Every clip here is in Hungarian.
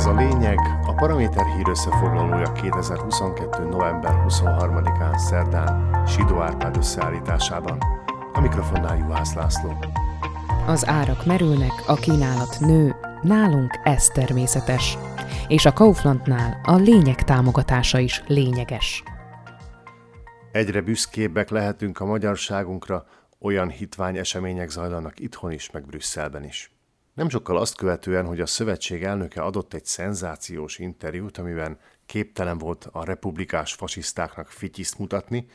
Ez a lényeg, a Paraméter hír összefoglalója 2022. november 23-án szerdán Sidó Árpád összeállításában. A mikrofonnál Juhász László. Az árak merülnek, a kínálat nő, nálunk ez természetes. És a Kauflandnál a lényeg támogatása is lényeges. Egyre büszkébbek lehetünk a magyarságunkra, olyan hitvány események zajlanak itthon is, meg Brüsszelben is. Nem sokkal azt követően, hogy a szövetség elnöke adott egy szenzációs interjút, amiben képtelen volt a republikás fasisztáknak fityiszt mutatni,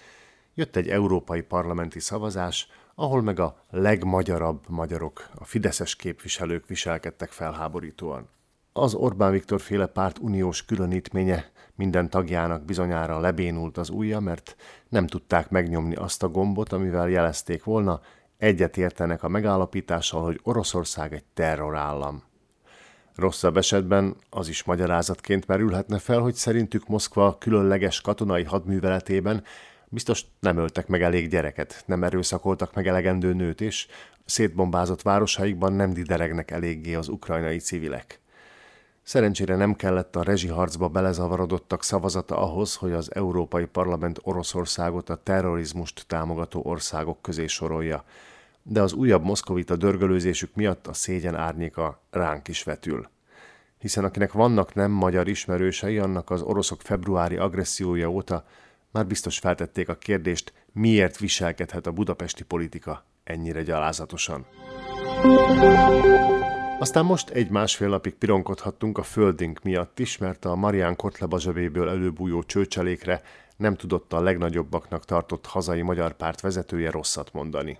jött egy európai parlamenti szavazás, ahol meg a legmagyarabb magyarok, a fideszes képviselők viselkedtek felháborítóan. Az Orbán Viktor féle párt uniós különítménye minden tagjának bizonyára lebénult az ujja, mert nem tudták megnyomni azt a gombot, amivel jelezték volna, egyet értenek a megállapítással, hogy Oroszország egy terrorállam. Rosszabb esetben az is magyarázatként merülhetne fel, hogy szerintük Moszkva különleges katonai hadműveletében biztos nem öltek meg elég gyereket, nem erőszakoltak meg elegendő nőt, és szétbombázott városaikban nem dideregnek eléggé az ukrajnai civilek. Szerencsére nem kellett a rezsiharcba belezavarodottak szavazata ahhoz, hogy az Európai Parlament Oroszországot a terrorizmust támogató országok közé sorolja, de az újabb moszkovita dörgölőzésük miatt a szégyen árnyéka ránk is vetül. Hiszen akinek vannak nem magyar ismerősei, annak az oroszok februári agressziója óta már biztos feltették a kérdést, miért viselkedhet a budapesti politika ennyire gyalázatosan. Aztán most egy másfél napig pironkodhattunk a földünk miatt is, mert a Marián Kotleba zsebéből előbújó csőcselékre nem tudott a legnagyobbaknak tartott hazai magyar párt vezetője rosszat mondani.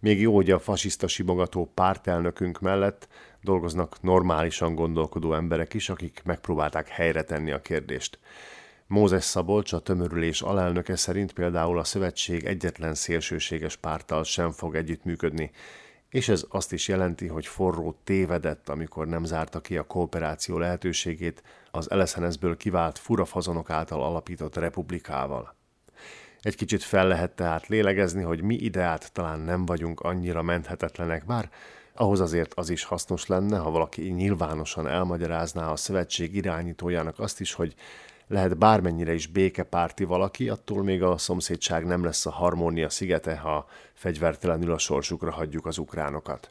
Még jó, hogy a fasiszta simogató pártelnökünk mellett dolgoznak normálisan gondolkodó emberek is, akik megpróbálták helyre tenni a kérdést. Mózes Szabolcs, a tömörülés alelnöke szerint például a szövetség egyetlen szélsőséges párttal sem fog együttműködni, és ez azt is jelenti, hogy forró tévedett, amikor nem zárta ki a kooperáció lehetőségét az LSNS-ből kivált furafazonok által alapított republikával. Egy kicsit fel lehet tehát lélegezni, hogy mi ideát talán nem vagyunk annyira menthetetlenek, bár ahhoz azért az is hasznos lenne, ha valaki nyilvánosan elmagyarázná a szövetség irányítójának azt is, hogy lehet bármennyire is békepárti valaki, attól még a szomszédság nem lesz a harmónia szigete, ha fegyvertelenül a sorsukra hagyjuk az ukránokat.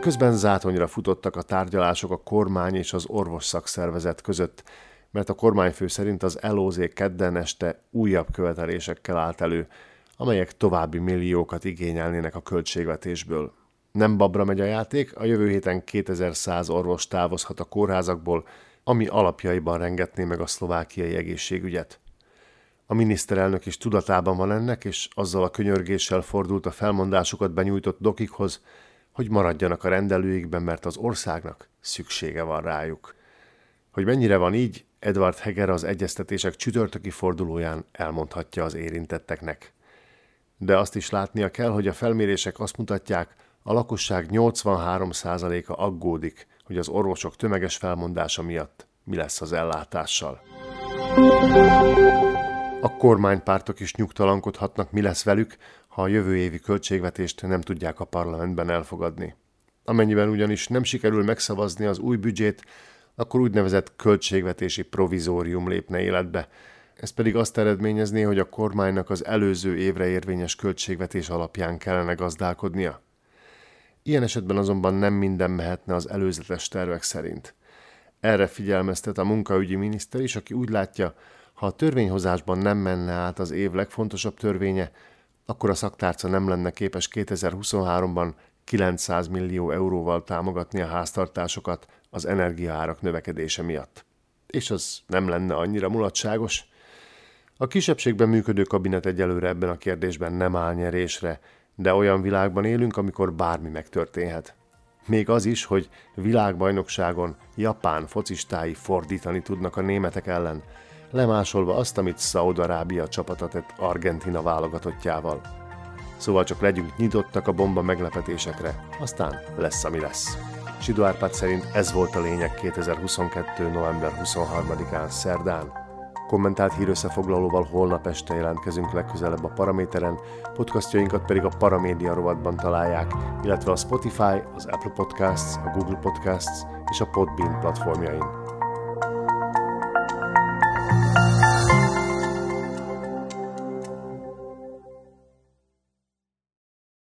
Közben zátonyra futottak a tárgyalások a kormány és az orvos szakszervezet között, mert a kormányfő szerint az LOZ kedden este újabb követelésekkel állt elő, amelyek további milliókat igényelnének a költségvetésből. Nem babra megy a játék, a jövő héten 2100 orvos távozhat a kórházakból, ami alapjaiban rengetné meg a szlovákiai egészségügyet. A miniszterelnök is tudatában van ennek, és azzal a könyörgéssel fordult a felmondásukat benyújtott dokikhoz, hogy maradjanak a rendelőikben, mert az országnak szüksége van rájuk. Hogy mennyire van így, Edward Heger az egyeztetések csütörtöki fordulóján elmondhatja az érintetteknek. De azt is látnia kell, hogy a felmérések azt mutatják, a lakosság 83%-a aggódik, hogy az orvosok tömeges felmondása miatt mi lesz az ellátással. A kormánypártok is nyugtalankodhatnak, mi lesz velük, ha a jövő évi költségvetést nem tudják a parlamentben elfogadni. Amennyiben ugyanis nem sikerül megszavazni az új büdzsét, akkor úgynevezett költségvetési provizórium lépne életbe. Ez pedig azt eredményezné, hogy a kormánynak az előző évre érvényes költségvetés alapján kellene gazdálkodnia. Ilyen esetben azonban nem minden mehetne az előzetes tervek szerint. Erre figyelmeztet a munkaügyi miniszter is, aki úgy látja, ha a törvényhozásban nem menne át az év legfontosabb törvénye, akkor a szaktárca nem lenne képes 2023-ban 900 millió euróval támogatni a háztartásokat az energiaárak növekedése miatt. És az nem lenne annyira mulatságos. A kisebbségben működő kabinet egyelőre ebben a kérdésben nem áll nyerésre, de olyan világban élünk, amikor bármi megtörténhet. Még az is, hogy világbajnokságon japán focistái fordítani tudnak a németek ellen, lemásolva azt, amit Szaudarábia csapata tett Argentina válogatottjával. Szóval csak legyünk nyitottak a bomba meglepetésekre, aztán lesz, ami lesz. Sidó Árpád szerint ez volt a lényeg 2022. november 23-án szerdán, kommentált hírösszefoglalóval holnap este jelentkezünk legközelebb a Paraméteren, podcastjainkat pedig a Paramédia rovatban találják, illetve a Spotify, az Apple Podcasts, a Google Podcasts és a Podbean platformjain.